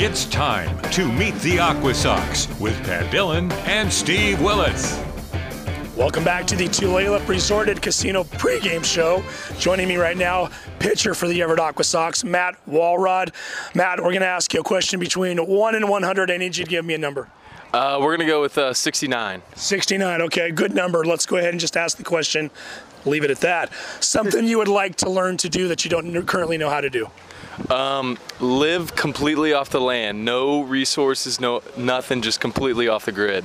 It's time to meet the Aqua Sox with Pat Dillon and Steve Willits. Welcome back to the Tulalip Resort and Casino pregame show. Joining me right now, pitcher for the Everett Aqua Sox, Matt Willrodt. Matt, we're going to ask you a question between 1 and 100. I need you to give me a number. Uh, we're going to go with uh, 69. 69, okay, good number. Let's go ahead and just ask the question. Leave it at that. Something you would like to learn to do that you don't currently know how to do. Um, live completely off the land. No resources, no nothing, just completely off the grid.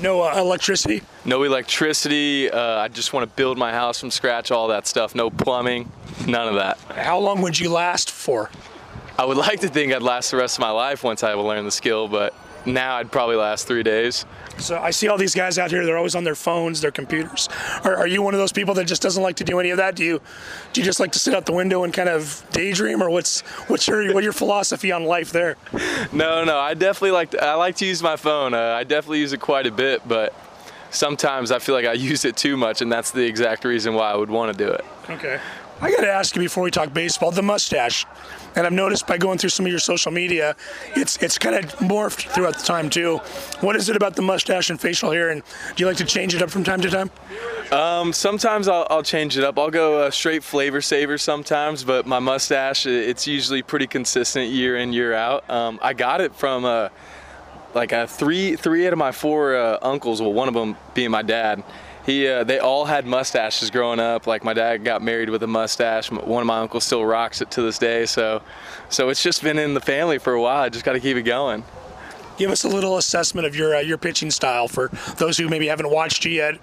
No uh, electricity? No electricity. Uh, I just want to build my house from scratch, all that stuff. No plumbing, none of that. How long would you last for? I would like to think I'd last the rest of my life once I learn the skill, but now I'd probably last three days. So I see all these guys out here. They're always on their phones, their computers. Are, are, you one of those people that just doesn't like to do any of that? Do you do you just like to sit out the window and kind of daydream, or what's what's your what's your philosophy on life there? No, no. I definitely like to, I like to use my phone. Uh, I definitely use it quite a bit, but sometimes I feel like I use it too much, and that's the exact reason why I would want to do it. Okay. I got to ask you before we talk baseball, the mustache. And I've noticed by going through some of your social media, it's it's kind of morphed throughout the time too. What is it about the mustache and facial hair? And do you like to change it up from time to time? Um, sometimes I'll, I'll, change it up. I'll go a straight flavor saver sometimes, but my mustache it's usually pretty consistent year in year out. Um, I got it from uh, like a three three out of my four uh, uncles. Well, one of them being my dad he uh, they all had mustaches growing up. Like my dad got married with a mustache. One of my uncles still rocks it to this day. So, so it's just been in the family for a while. I just got to keep it going. Give us a little assessment of your uh, your pitching style for those who maybe haven't watched you yet.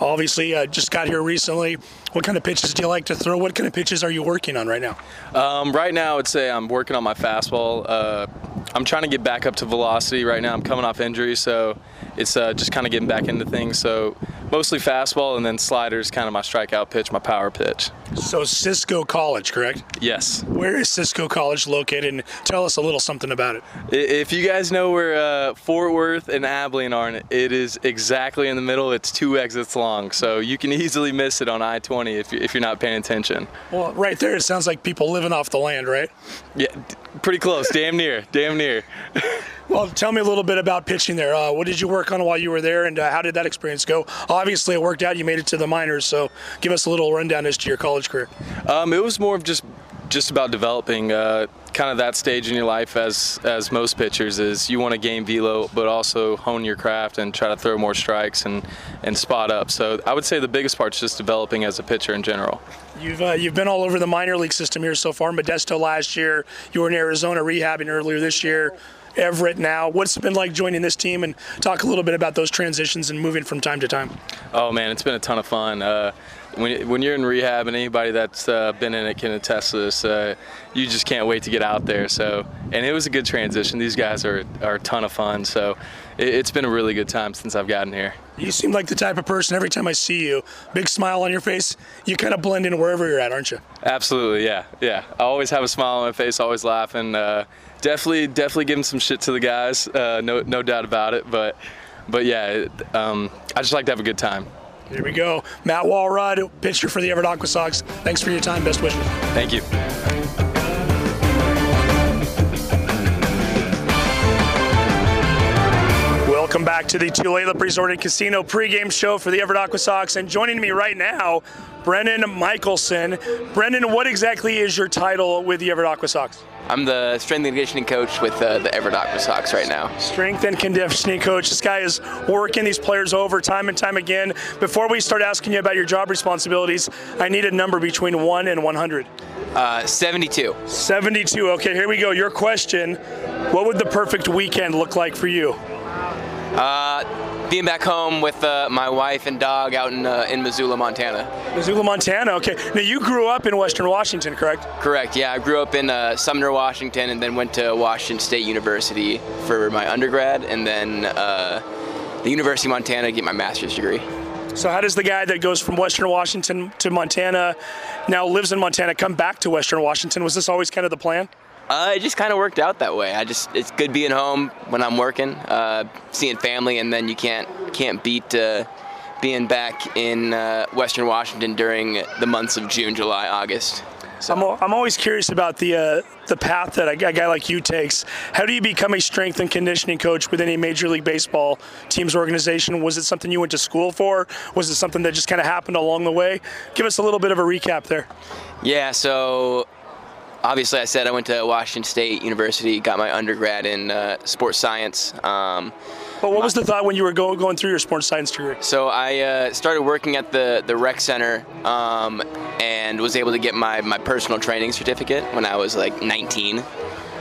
Obviously, uh, just got here recently. What kind of pitches do you like to throw? What kind of pitches are you working on right now? Um, right now, I'd say I'm working on my fastball. Uh, I'm trying to get back up to velocity right now. I'm coming off injury, so it's uh, just kind of getting back into things. So mostly fastball, and then sliders, kind of my strikeout pitch, my power pitch. So Cisco College, correct? Yes. Where is Cisco College located? And tell us a little something about it. If you guys know where uh, Fort Worth and Abilene are, it is exactly in the middle. It's two exits long, so you can easily miss it on I-20 if, if you're not paying attention. Well, right there, it sounds like people living off the land, right? Yeah, pretty close. damn near. Damn near. Well, tell me a little bit about pitching there. Uh, what did you work on while you were there, and uh, how did that experience go? Obviously, it worked out. You made it to the minors, so give us a little rundown as to your college career. Um, it was more of just just about developing uh, kind of that stage in your life as as most pitchers is you want to gain velo but also hone your craft and try to throw more strikes and and spot up so i would say the biggest part is just developing as a pitcher in general You've uh, you've been all over the minor league system here so far. Modesto last year. You were in Arizona rehabbing earlier this year. Everett now. What's it been like joining this team and talk a little bit about those transitions and moving from time to time? Oh man, it's been a ton of fun. Uh, when, when you're in rehab and anybody that's uh, been in it can attest to this, uh, you just can't wait to get out there. So, and it was a good transition. These guys are, are a ton of fun. So, it, it's been a really good time since I've gotten here. You seem like the type of person. Every time I see you, big smile on your face. You kind of blend in wherever you're at, aren't you? Absolutely, yeah, yeah. I always have a smile on my face, always laughing. Uh, definitely, definitely giving some shit to the guys. Uh, no, no doubt about it. But, but yeah, um, I just like to have a good time. Here we go. Matt Willrodt, pitcher for the Everett Aqua Sox. Thanks for your time. Best wishes. Thank you. Welcome back to the Tulalip Resort and Casino pregame show for the Everett Aqua Sox. And joining me right now, Brennan Mickelson. Brennan, what exactly is your title with the Everett Aqua Sox? I'm the strength and conditioning coach with uh, the Everett Aqua Sox right now. Strength and conditioning coach. This guy is working these players over time and time again. Before we start asking you about your job responsibilities, I need a number between 1 and 100. Uh, 72. 72. Okay, here we go. Your question What would the perfect weekend look like for you? Uh, being back home with uh, my wife and dog out in uh, in Missoula, Montana. Missoula, Montana. Okay. Now you grew up in Western Washington, correct? Correct. Yeah, I grew up in uh, Sumner, Washington, and then went to Washington State University for my undergrad, and then uh, the University of Montana to get my master's degree. So how does the guy that goes from Western Washington to Montana, now lives in Montana, come back to Western Washington? Was this always kind of the plan? Uh, it just kind of worked out that way. I just it's good being home when I'm working, uh, seeing family, and then you can't can't beat uh, being back in uh, Western Washington during the months of June, July, August. So. I'm, I'm always curious about the uh, the path that a, a guy like you takes. How do you become a strength and conditioning coach within a Major League Baseball team's organization? Was it something you went to school for? Was it something that just kind of happened along the way? Give us a little bit of a recap there. Yeah, so obviously I said I went to Washington State University, got my undergrad in uh, sports science. Um, but what was the thought when you were go, going through your sports science degree? So I uh, started working at the, the rec center um, and was able to get my, my personal training certificate when I was like 19.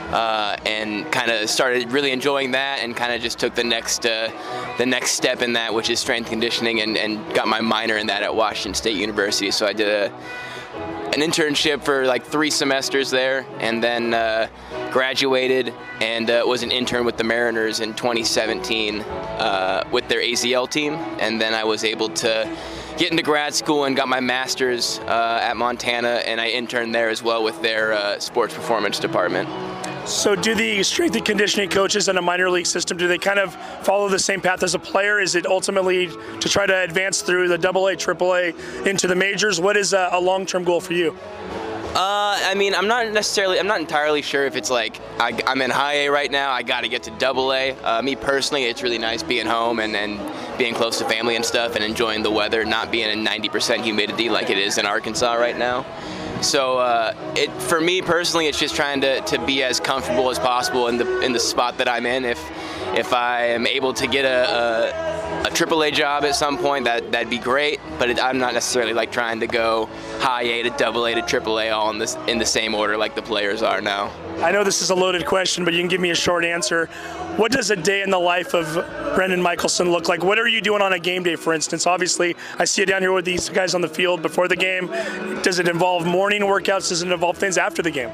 Uh, and kind of started really enjoying that and kind of just took the next uh, the next step in that which is strength conditioning and, and got my minor in that at Washington State University so I did a an internship for like three semesters there, and then uh, graduated and uh, was an intern with the Mariners in 2017 uh, with their AZL team, and then I was able to get into grad school and got my master's uh, at Montana, and I interned there as well with their uh, sports performance department. So, do the strength and conditioning coaches in a minor league system do they kind of follow the same path as a player? Is it ultimately to try to advance through the Double A, Triple A into the majors? What is a, a long-term goal for you? Uh, I mean, I'm not necessarily, I'm not entirely sure if it's like I, am in high A right now. I got to get to double A. Uh, me personally, it's really nice being home and, and being close to family and stuff and enjoying the weather, not being in 90% humidity like it is in Arkansas right now. So uh, it for me personally, it's just trying to, to be as comfortable as possible in the in the spot that I'm in. If if I am able to get a, a, a AAA job at some point, that that'd be great. But it, I'm not necessarily like trying to go high A to double A to AAA all in this in the same order like the players are now. I know this is a loaded question, but you can give me a short answer. What does a day in the life of Brendan Mickelson look like? What are you doing on a game day, for instance? Obviously, I see you down here with these guys on the field before the game. Does it involve morning workouts? Does it involve things after the game?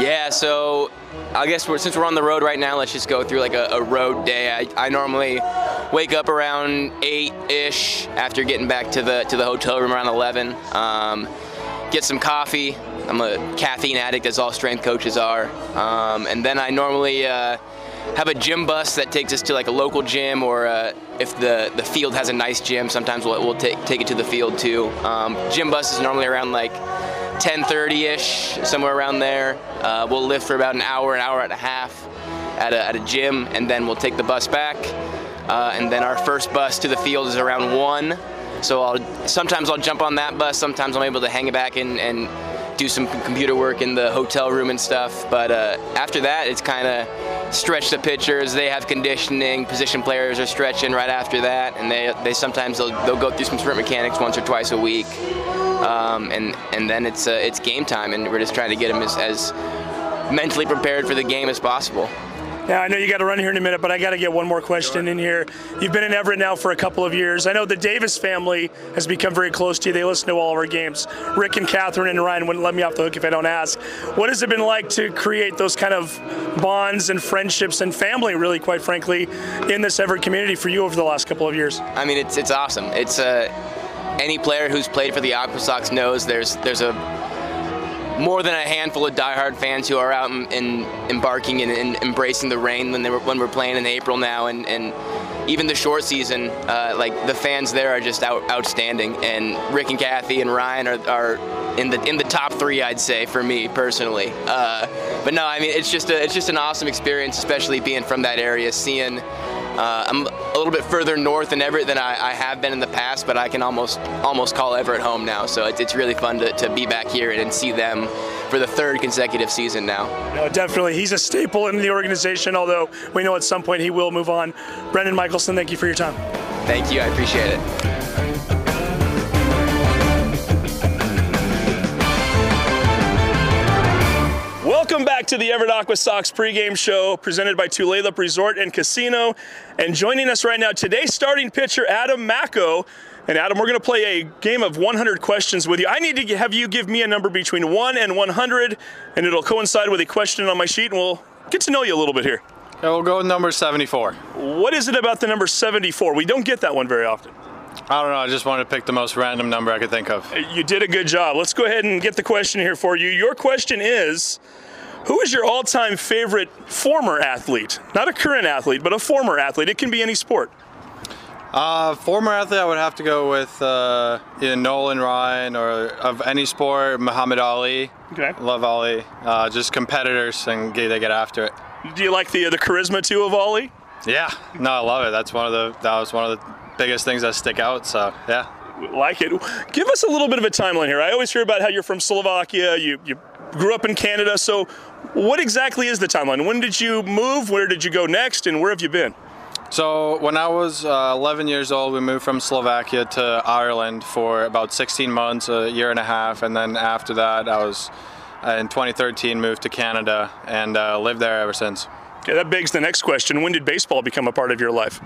Yeah, so I guess we're, since we're on the road right now, let's just go through like a, a road day. I, I, normally wake up around eight ish after getting back to the to the hotel room around 11. Um, get some coffee. I'm a caffeine addict, as all strength coaches are. Um, and then I normally uh, have a gym bus that takes us to like a local gym, or uh, if the, the field has a nice gym, sometimes we'll, we'll take, take it to the field too. Um, gym bus is normally around like 10:30ish, somewhere around there. Uh, we'll lift for about an hour, an hour and a half at a, at a gym, and then we'll take the bus back. Uh, and then our first bus to the field is around one. So I'll sometimes I'll jump on that bus. Sometimes I'm able to hang it back and, and do some computer work in the hotel room and stuff. But uh, after that, it's kind of stretch the pitchers. They have conditioning. Position players are stretching right after that, and they they sometimes they'll, they'll go through some sprint mechanics once or twice a week. Um, and and then it's uh, it's game time, and we're just trying to get them as, as mentally prepared for the game as possible. Now, I know you got to run here in a minute, but I got to get one more question in here. You've been in Everett now for a couple of years. I know the Davis family has become very close to you. They listen to all of our games. Rick and Catherine and Ryan wouldn't let me off the hook if I don't ask. What has it been like to create those kind of bonds and friendships and family, really, quite frankly, in this Everett community for you over the last couple of years? I mean, it's it's awesome. It's uh, any player who's played for the Aqua Sox knows there's there's a more than a handful of diehard fans who are out and, embarking and, and, embracing the rain when, they were, when we're playing in April now, and, and even the short season, uh, like the fans there are just out, outstanding. And Rick and Kathy and Ryan are, are in the in the top three, I'd say, for me personally. Uh, but no, I mean it's just a, it's just an awesome experience, especially being from that area, seeing uh, I'm a little bit further north in Everett than I, I, have been in the past, but I can almost almost call Everett home now. So it's, it's really fun to, to be back here and, and see them for the third consecutive season now. No, definitely. He's a staple in the organization, although we know at some point he will move on. Brendan Mickelson, thank you for your time. Thank you. I appreciate it. Welcome back to the Everett Aqua Sox pregame show presented by Tulalip Resort and Casino. And joining us right now, today's starting pitcher, Adam Macko. And Adam, we're going to play a game of 100 questions with you. I need to have you give me a number between 1 and 100, and it'll coincide with a question on my sheet, and we'll get to know you a little bit here. Yeah, we'll go with number 74. What is it about the number 74? We don't get that one very often. I don't know. I just wanted to pick the most random number I could think of. You did a good job. Let's go ahead and get the question here for you. Your question is who is your all time favorite former athlete? Not a current athlete, but a former athlete. It can be any sport. Uh, former athlete, I would have to go with uh, either Nolan Ryan or of any sport, Muhammad Ali. Okay. Love Ali. Uh, just competitors and get, they get after it. Do you like the the charisma too of Ali? Yeah, no, I love it. That's one of the that was one of the biggest things that stick out. So yeah. Like it. Give us a little bit of a timeline here. I always hear about how you're from Slovakia. You you grew up in Canada. So, what exactly is the timeline? When did you move? Where did you go next? And where have you been? So when I was uh, 11 years old, we moved from Slovakia to Ireland for about 16 months, a year and a half, and then after that, I was uh, in 2013 moved to Canada and uh, lived there ever since. Okay, that begs the next question. When did baseball become a part of your life?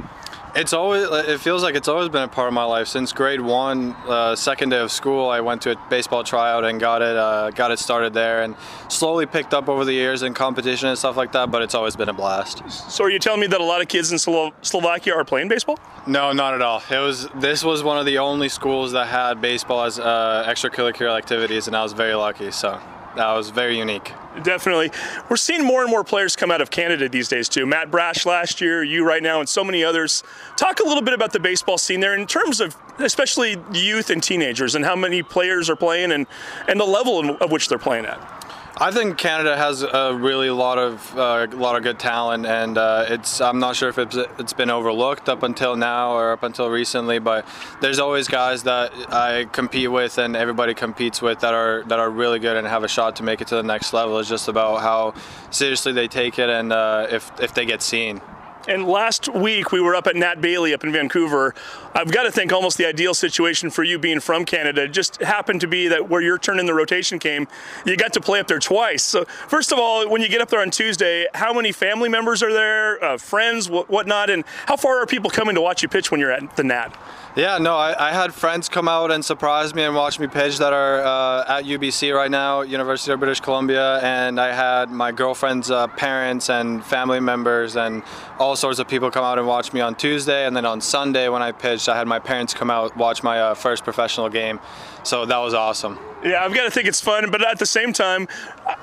It's always. It feels like it's always been a part of my life since grade one, uh, second day of school. I went to a baseball tryout and got it. Uh, got it started there, and slowly picked up over the years in competition and stuff like that. But it's always been a blast. So, are you telling me that a lot of kids in Slo- Slovakia are playing baseball? No, not at all. It was. This was one of the only schools that had baseball as uh, extracurricular activities, and I was very lucky. So that was very unique. Definitely. We're seeing more and more players come out of Canada these days, too. Matt Brash last year, you right now, and so many others. Talk a little bit about the baseball scene there in terms of especially youth and teenagers and how many players are playing and, and the level of which they're playing at. I think Canada has a really lot of uh, lot of good talent, and uh, it's I'm not sure if it's, it's been overlooked up until now or up until recently, but there's always guys that I compete with and everybody competes with that are that are really good and have a shot to make it to the next level. It's just about how seriously they take it and uh, if if they get seen. And last week we were up at Nat Bailey up in Vancouver. I've got to think almost the ideal situation for you being from Canada just happened to be that where your turn in the rotation came, you got to play up there twice. So first of all, when you get up there on Tuesday, how many family members are there, uh, friends, what, whatnot, and how far are people coming to watch you pitch when you're at the Nat? Yeah, no, I, I, had friends come out and surprise me and watch me pitch that are uh, at UBC right now, University of British Columbia, and I had my girlfriend's uh, parents and family members and all sorts of people come out and watch me on Tuesday, and then on Sunday when I pitched, I had my parents come out watch my uh, first professional game, so that was awesome. Yeah, I've got to think it's fun, but at the same time,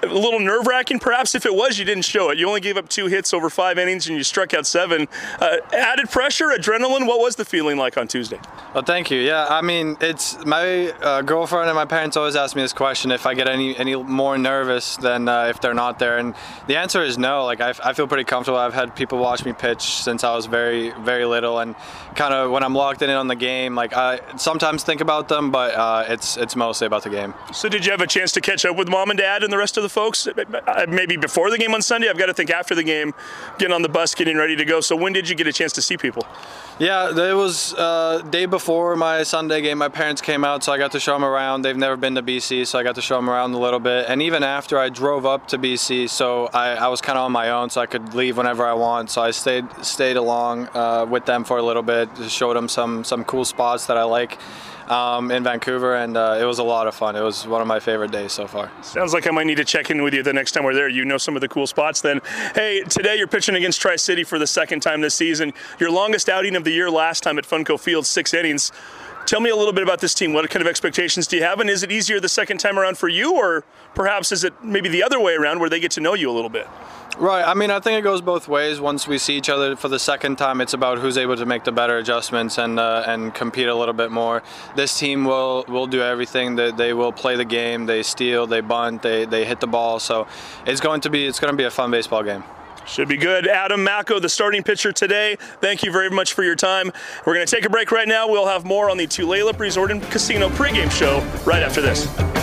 a little nerve wracking. Perhaps if it was, you didn't show it. You only gave up two hits over five innings and you struck out seven. Uh, added pressure, adrenaline. What was the feeling like on Tuesday? Well, thank you. Yeah, I mean, it's my uh, girlfriend and my parents always ask me this question if I get any any more nervous than uh, if they're not there, and the answer is no. Like I, I feel pretty comfortable. I've had people watch me pitch since I was very very little, and kind of when I'm locked in on the game, like I sometimes think about them, but uh, it's it's mostly about the game. So did you have a chance to catch up with mom and dad and the rest of the folks? Uh, maybe before the game on Sunday. I've got to think after the game, getting on the bus, getting ready to go. So when did you get a chance to see people? Yeah, it was uh, day before my Sunday game. My parents came out, so I got to show them around. They've never been to BC, so I got to show them around a little bit. And even after I drove up to BC, so I, I was kind of on my own, so I could leave whenever I want. So I stayed stayed along uh, with them for a little bit, showed them some some cool spots that I like um, in Vancouver, and uh, it was a lot of fun. It was one of my favorite days so far. Sounds like I might need to check in with you the next time we're there. You know some of the cool spots then. Hey, today you're pitching against Tri City for the second time this season. Your longest outing of the year last time at Funko Field, six innings. Tell me a little bit about this team. What kind of expectations do you have? And is it easier the second time around for you, or perhaps is it maybe the other way around where they get to know you a little bit? Right. I mean, I think it goes both ways. Once we see each other for the second time, it's about who's able to make the better adjustments and uh, and compete a little bit more. This team will will do everything. They, they will play the game. They steal. They bunt. They they hit the ball. So it's going to be it's going to be a fun baseball game. Should be good. Adam Macko, the starting pitcher today. Thank you very much for your time. We're going to take a break right now. We'll have more on the Tulalip Resort and Casino pregame show right after this.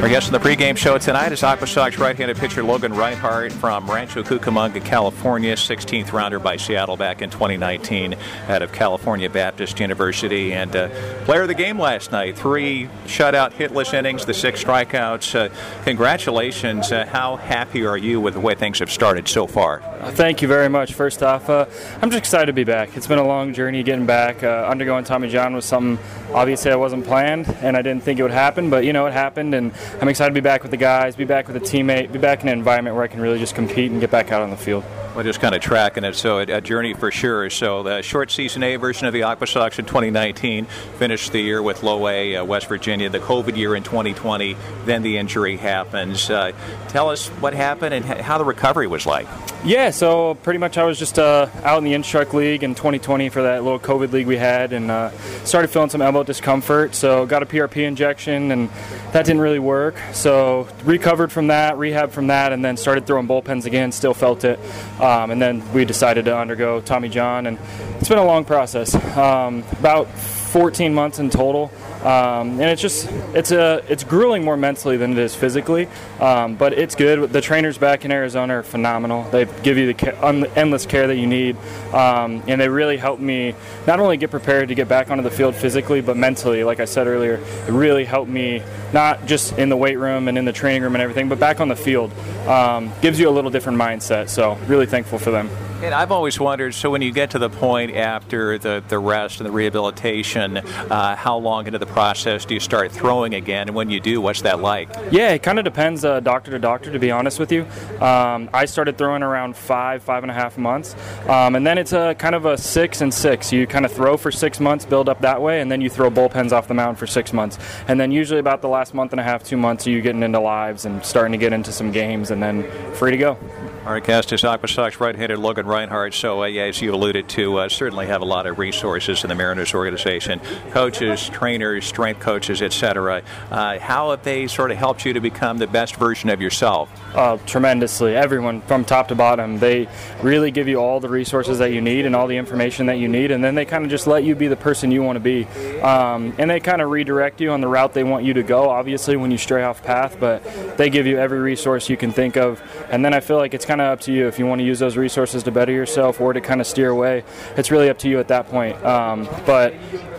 Our guest in the pregame show tonight is Aqua Sox right-handed pitcher Logan Rinehart from Rancho Cucamonga, California, 16th rounder by Seattle back in 2019 out of California Baptist University, and uh, player of the game last night. Three shutout hitless innings, the six strikeouts. Uh, congratulations! Uh, how happy are you with the way things have started so far? Thank you very much. First off, uh, I'm just excited to be back. It's been a long journey getting back. Uh, undergoing Tommy John was something obviously I wasn't planned, and I didn't think it would happen, but you know it happened, and I'm excited to be back with the guys, be back with a teammate, be back in an environment where I can really just compete and get back out on the field. Well, just kind of tracking it, so a, journey for sure. So the short season A version of the Aqua Sox in 2019 finished the year with low A, uh, West Virginia. The COVID year in 2020, then the injury happens. Uh, tell us what happened and how the recovery was like. Yeah, so pretty much I was just uh, out in the Instruct League in 2020 for that little COVID league we had, and uh, started feeling some elbow discomfort. So got a PRP injection, and that didn't really work. So recovered from that, rehab from that, and then started throwing bullpens again. Still felt it, um, and then we decided to undergo Tommy John, and it's been a long process. Um, about 14 months in total. Um, and it's just it's a it's grueling more mentally than it is physically, um, but it's good. The trainers back in Arizona are phenomenal. They give you the un- endless care that you need, um, and they really helped me not only get prepared to get back onto the field physically, but mentally. Like I said earlier, it really helped me not just in the weight room and in the training room and everything, but back on the field. Um, gives you a little different mindset. So really thankful for them. And I've always wondered so when you get to the point after the, the rest and the rehabilitation, uh, how long into the process do you start throwing again? And when you do, what's that like? Yeah, it kind of depends uh, doctor to doctor, to be honest with you. Um, I started throwing around five, five and a half months. Um, and then it's a kind of a six and six. You kind of throw for six months, build up that way, and then you throw bullpens off the mound for six months. And then usually about the last month and a half, two months, you getting into lives and starting to get into some games and then free to go. Our guest is Aqua Sox right-handed Logan Rinehart. So, uh, as you alluded to, uh, certainly have a lot of resources in the Mariners organization, coaches, trainers, strength coaches, etc. Uh, how have they sort of helped you to become the best version of yourself? Uh, tremendously. Everyone from top to bottom, they really give you all the resources that you need and all the information that you need, and then they kind of just let you be the person you want to be. Um, and they kind of redirect you on the route they want you to go. Obviously, when you stray off path, but they give you every resource you can think of, and then I feel like it's kind of up to you if you want to use those resources to better yourself or to kind of steer away. It's really up to you at that point. Um, but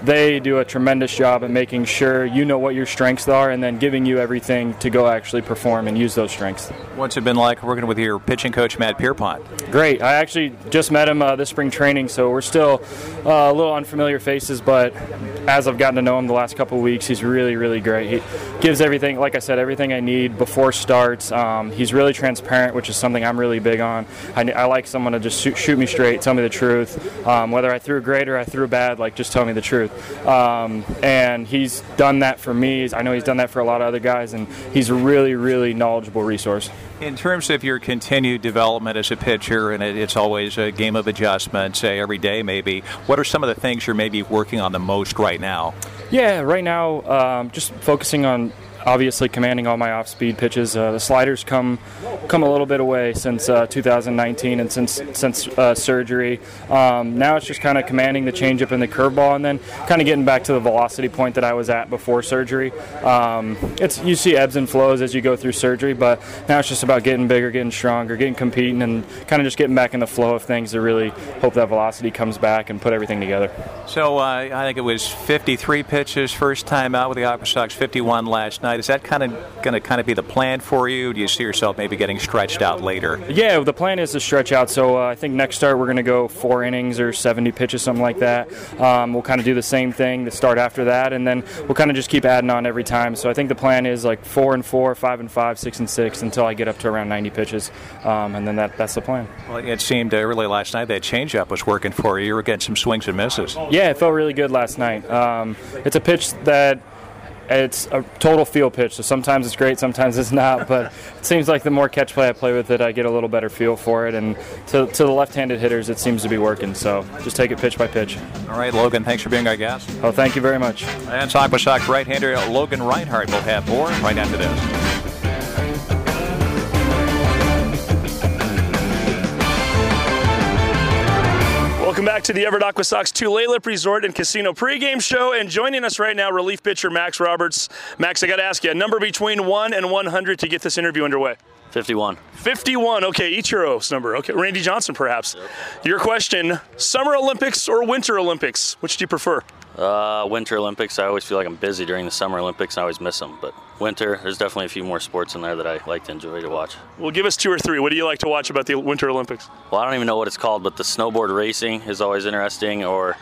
they do a tremendous job at making sure you know what your strengths are and then giving you everything to go actually perform and use those strengths. What's it been like working with your pitching coach, Matt Pierpont? Great. I actually just met him uh, this spring training, so we're still uh, a little unfamiliar faces, but as I've gotten to know him the last couple weeks, he's really, really great. He gives everything, like I said, everything I need before starts. Um, he's really transparent, which is something I'm really big on. I, I like someone to just shoot, shoot, me straight, tell me the truth. Um, whether I threw great or I threw bad, like just tell me the truth. Um, and he's done that for me. I know he's done that for a lot of other guys, and he's a really, really knowledgeable resource. In terms of your continued development as a pitcher, and it, it's always a game of adjustment, say every day maybe, what are some of the things you're maybe working on the most right now? Yeah, right now, um, just focusing on obviously commanding all my off-speed pitches. Uh, the sliders come come a little bit away since uh, 2019 and since since uh, surgery. Um, now it's just kind of commanding the changeup and the curveball, and then kind of getting back to the velocity point that I was at before surgery. Um, it's you see ebbs and flows as you go through surgery, but now it's just about getting bigger, getting stronger, getting competing, and kind of just getting back in the flow of things to really hope that velocity comes back and put everything together. So uh, I think it was 53 pitches first time out with the Aqua Sox, 51 last night. Is that kind of going to kind of be the plan for you? Do you see yourself maybe getting stretched out later? Yeah, the plan is to stretch out. So uh, I think next start we're going to go four innings or 70 pitches, something like that. Um, we'll kind of do the same thing the start after that, and then we'll kind of just keep adding on every time. So I think the plan is like four and four, five and five, six and six until I get up to around 90 pitches, um, and then that, that's the plan. Well, it seemed uh, early last night that changeup was working for you. You were getting some swings and misses. Yeah, it felt really good last night. Um, it's a pitch that it's a total feel pitch, so sometimes it's great, sometimes it's not. But it seems like the more catch play I play with it, I get a little better feel for it. And to, to the left-handed hitters, it seems to be working. So just take it pitch by pitch. All right, Logan, thanks for being our guest. Oh, thank you very much. And Aqua Sox right-hander Logan Rinehart will have more right after this. Welcome back to the Everett Aqua Sox Tulalip Resort and Casino pregame show. And joining us right now, relief pitcher Max Roberts. Max, I got to ask you a number between 1 and 100 to get this interview underway. 51. 51. Okay, Ichiro's number. Okay, Randy Johnson, perhaps. Yep. Your question Summer Olympics or Winter Olympics? Which do you prefer? Uh, winter Olympics. I always feel like I'm busy during the Summer Olympics. And I always miss them. But winter, there's definitely a few more sports in there that I like to enjoy to watch. Well, give us two or three. What do you like to watch about the Winter Olympics? Well, I don't even know what it's called, but the snowboard racing is always interesting, or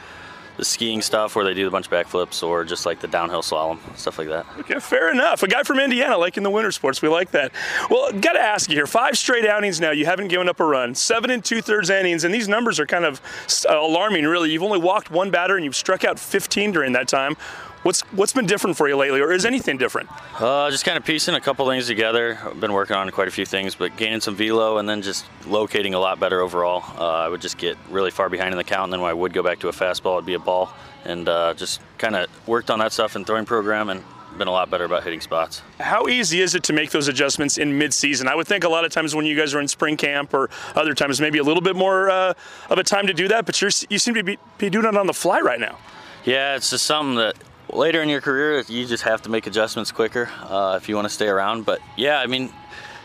the skiing stuff where they do a bunch of backflips or just like the downhill slalom, stuff like that. Okay, fair enough. A guy from Indiana liking the winter sports. We like that. Well, got to ask you here five straight outings now. You haven't given up a run, seven and two thirds innings, and these numbers are kind of uh, alarming, really. You've only walked one batter and you've struck out 15 during that time. What's what's been different for you lately, or is anything different? Uh, just kind of piecing a couple things together. I've been working on quite a few things, but gaining some velo and then just locating a lot better overall. Uh, I would just get really far behind in the count, and then when I would go back to a fastball, it'd be a ball, and uh, just kind of worked on that stuff in throwing program and been a lot better about hitting spots. How easy is it to make those adjustments in mid-season? I would think a lot of times when you guys are in spring camp or other times maybe a little bit more uh, of a time to do that, but you seem to be, be doing it on the fly right now. Yeah, it's just something that later in your career, you just have to make adjustments quicker uh, if you want to stay around. But yeah, I mean,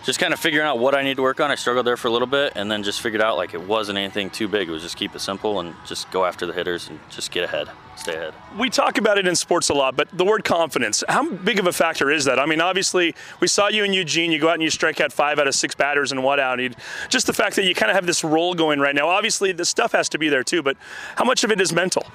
just kind of figuring out what I need to work on. I struggled there for a little bit, and then just figured out like it wasn't anything too big. It was just keep it simple and just go after the hitters and just get ahead, stay ahead. We talk about it in sports a lot, but the word confidence, how big of a factor is that? I mean, obviously, we saw you in Eugene. You go out and you strike out five out of six batters and one out. Just the fact that you kind of have this role going right now. Obviously, the stuff has to be there too, but how much of it is mental?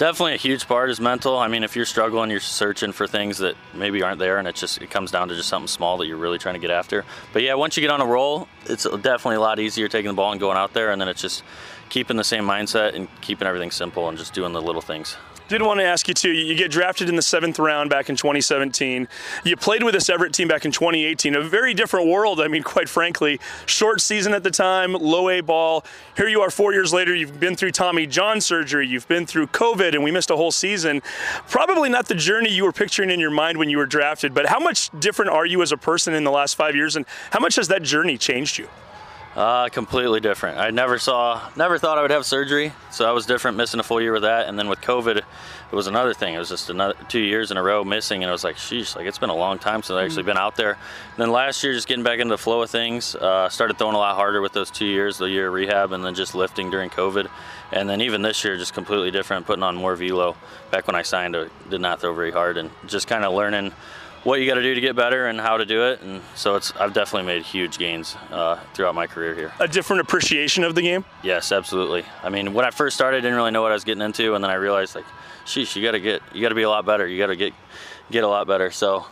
Definitely a huge part is mental. I mean, if you're struggling, you're searching for things that maybe aren't there, and it just it comes down to just something small that you're really trying to get after. But yeah, once you get on a roll, it's definitely a lot easier taking the ball and going out there, and then it's just keeping the same mindset and keeping everything simple and just doing the little things did want to ask you too. You get drafted in the seventh round back in 2017. You played with this Everett team back in 2018. A very different world. I mean, quite frankly, short season at the time, low A ball. Here you are, four years later. You've been through Tommy John surgery. You've been through COVID, and we missed a whole season. Probably not the journey you were picturing in your mind when you were drafted. But how much different are you as a person in the last five years, and how much has that journey changed you? Uh, completely different. I never saw, never thought I would have surgery, so I was different missing a full year with that. And then with COVID, it was another thing. It was just another two years in a row missing, and I was like, sheesh, like it's been a long time since I've actually been out there. And then last year, just getting back into the flow of things, uh, started throwing a lot harder with those two years, the year of rehab, and then just lifting during COVID. And then even this year, just completely different, putting on more velo. Back when I signed, I did not throw very hard, and just kind of learning what you got to do to get better and how to do it. And so it's I've definitely made huge gains uh, throughout my career here. A different appreciation of the game. Yes, absolutely. I mean, when I first started, I didn't really know what I was getting into, and then I realized like, sheesh, you got to get you got to be a lot better. You got to get get a lot better. So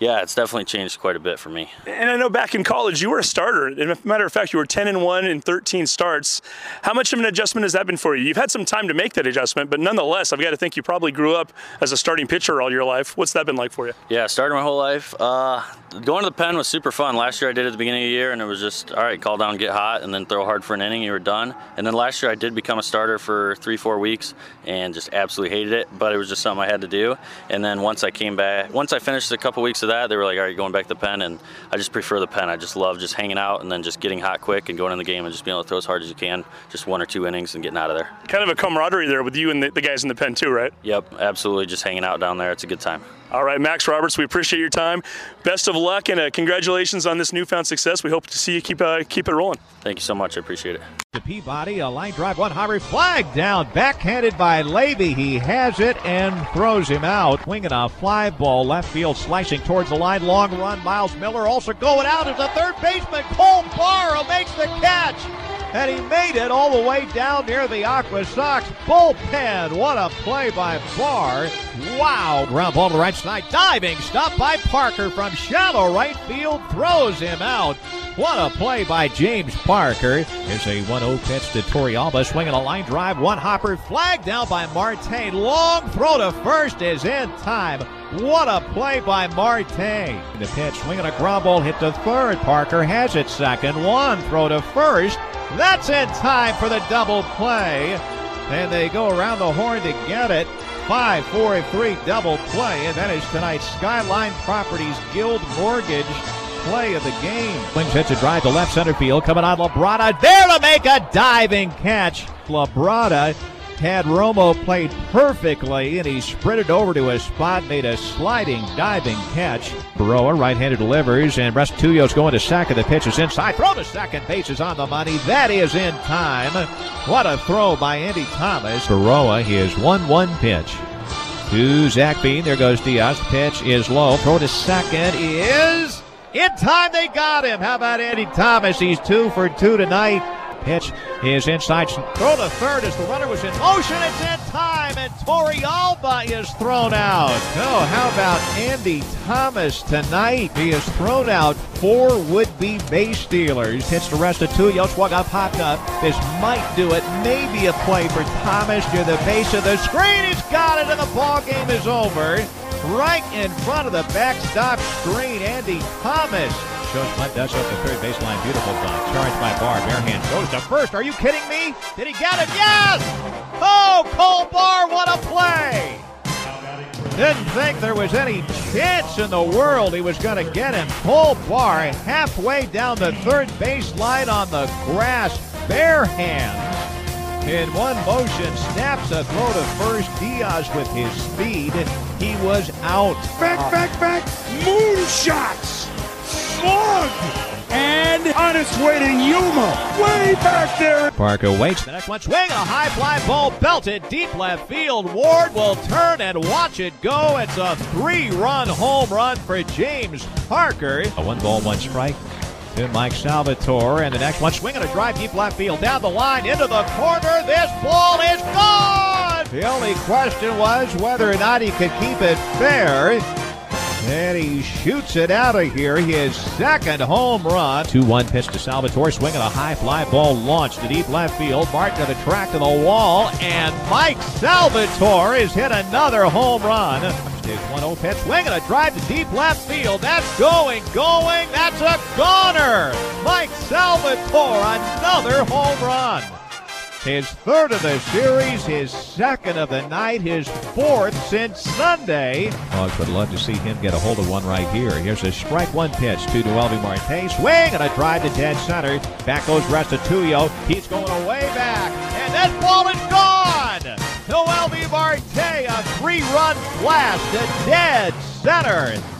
yeah, it's definitely changed quite a bit for me. And I know back in college you were a starter. As a matter of fact, you were 10 and 1 in 13 starts. How much of an adjustment has that been for you? You've had some time to make that adjustment, but nonetheless, I've got to think you probably grew up as a starting pitcher all your life. What's that been like for you? Yeah, started my whole life. Uh, going to the pen was super fun. Last year I did it at the beginning of the year, and it was just all right, call down, get hot, and then throw hard for an inning. You were done. And then last year I did become a starter for three, four weeks, and just absolutely hated it. But it was just something I had to do. And then once I came back, once I finished a couple weeks of that, they were like, all right, going going back to the pen, and I just prefer the pen. I just love just hanging out and then just getting hot quick and going in the game and just being able to throw as hard as you can, just one or two innings and getting out of there. Kind of a camaraderie there with you and the, the guys in the pen too, right? Yep, absolutely. Just hanging out down there. It's a good time. All right, Max Roberts, we appreciate your time. Best of luck and uh, congratulations on this newfound success. We hope to see you keep uh, keep it rolling. Thank you so much. I appreciate it. To Peabody, a line drive, one high flag down, backhanded by Levy. He has it and throws him out. Winging a fly ball, left field, slicing towards the line. Long run, Miles Miller also going out as a third baseman. Cole Barr makes the catch and he made it all the way down near the Aqua Sox bullpen. What a play by Barr. Wow. Ground ball to right side. Diving stop by Parker from shallow right field. Throws him out. What a play by James Parker. Here's a 1-0 pitch to Torrealba, swinging a line drive. One hopper flagged down by Marte. Long throw to first is in time. What a play by Marte. The pitch, swinging a ground ball hit to third. Parker has it second. One throw to first. That's in time for the double play. And they go around the horn to get it. 5 4 3 double play. And that is tonight's Skyline Properties Guild Mortgage play of the game. Wings hits a drive to left center field. Coming on Labrada. There to make a diving catch. Labrada had Romo played perfectly, and he sprinted over to his spot, made a sliding, diving catch. Baroa right-handed delivers, and Restituyo's going to second. The pitch is inside. Throw to second. Base is on the money. That is in time. What a throw by Andy Thomas. Baroa, his 1-1 pitch. To Zach Bean. There goes Diaz. The Pitch is low. Throw to second is in time. They got him. How about Andy Thomas? He's two for two tonight. Pitch is inside. Throw to third as the runner was in motion. It's in time. and and Alba is thrown out. Oh, how about Andy Thomas tonight? He is thrown out. Four would-be base stealers. Hits the rest of two. Got popped up. This might do it. Maybe a play for Thomas to the base of the screen. He's got it, and the ball game is over. Right in front of the backstop screen, Andy Thomas shows Clint Dutch up the third baseline. Beautiful dunk. Charged by Barr. Bare hand goes to first. Are you kidding me? Did he get it? Yes! Oh, Cole Barr, what a play! Didn't think there was any chance in the world he was going to get him. Cole Barr halfway down the third baseline on the grass. Bare hands. In one motion, snaps a throw to first. Diaz with his speed. He was out. Back, back, back. Moonshots slug and on its way to Yuma, way back there. Parker waits. The next one swing. A high fly ball belted deep left field. Ward will turn and watch it go. It's a three-run home run for James Parker. A one ball, one strike to Mike Salvatore. And the next one swinging a drive deep left field down the line into the corner. This ball is gone. The only question was whether or not he could keep it fair. And he shoots it out of here. His second home run. 2 1 pitch to Salvatore. Swinging a high fly ball launched to deep left field. Martin to the track to the wall. And Mike Salvatore has hit another home run. His 1 0 pitch. Swinging a drive to deep left field. That's going, going. That's a goner. Mike Salvatore, another home run. His third of the series, his second of the night, his fourth since Sunday. Hogs would love to see him get a hold of one right here. Here's a strike one pitch to Noelvi Marte. Swing and a drive to dead center. Back goes Restituyo. He's going away back. And that ball is gone. Noelvi Marte, a three run blast to dead center.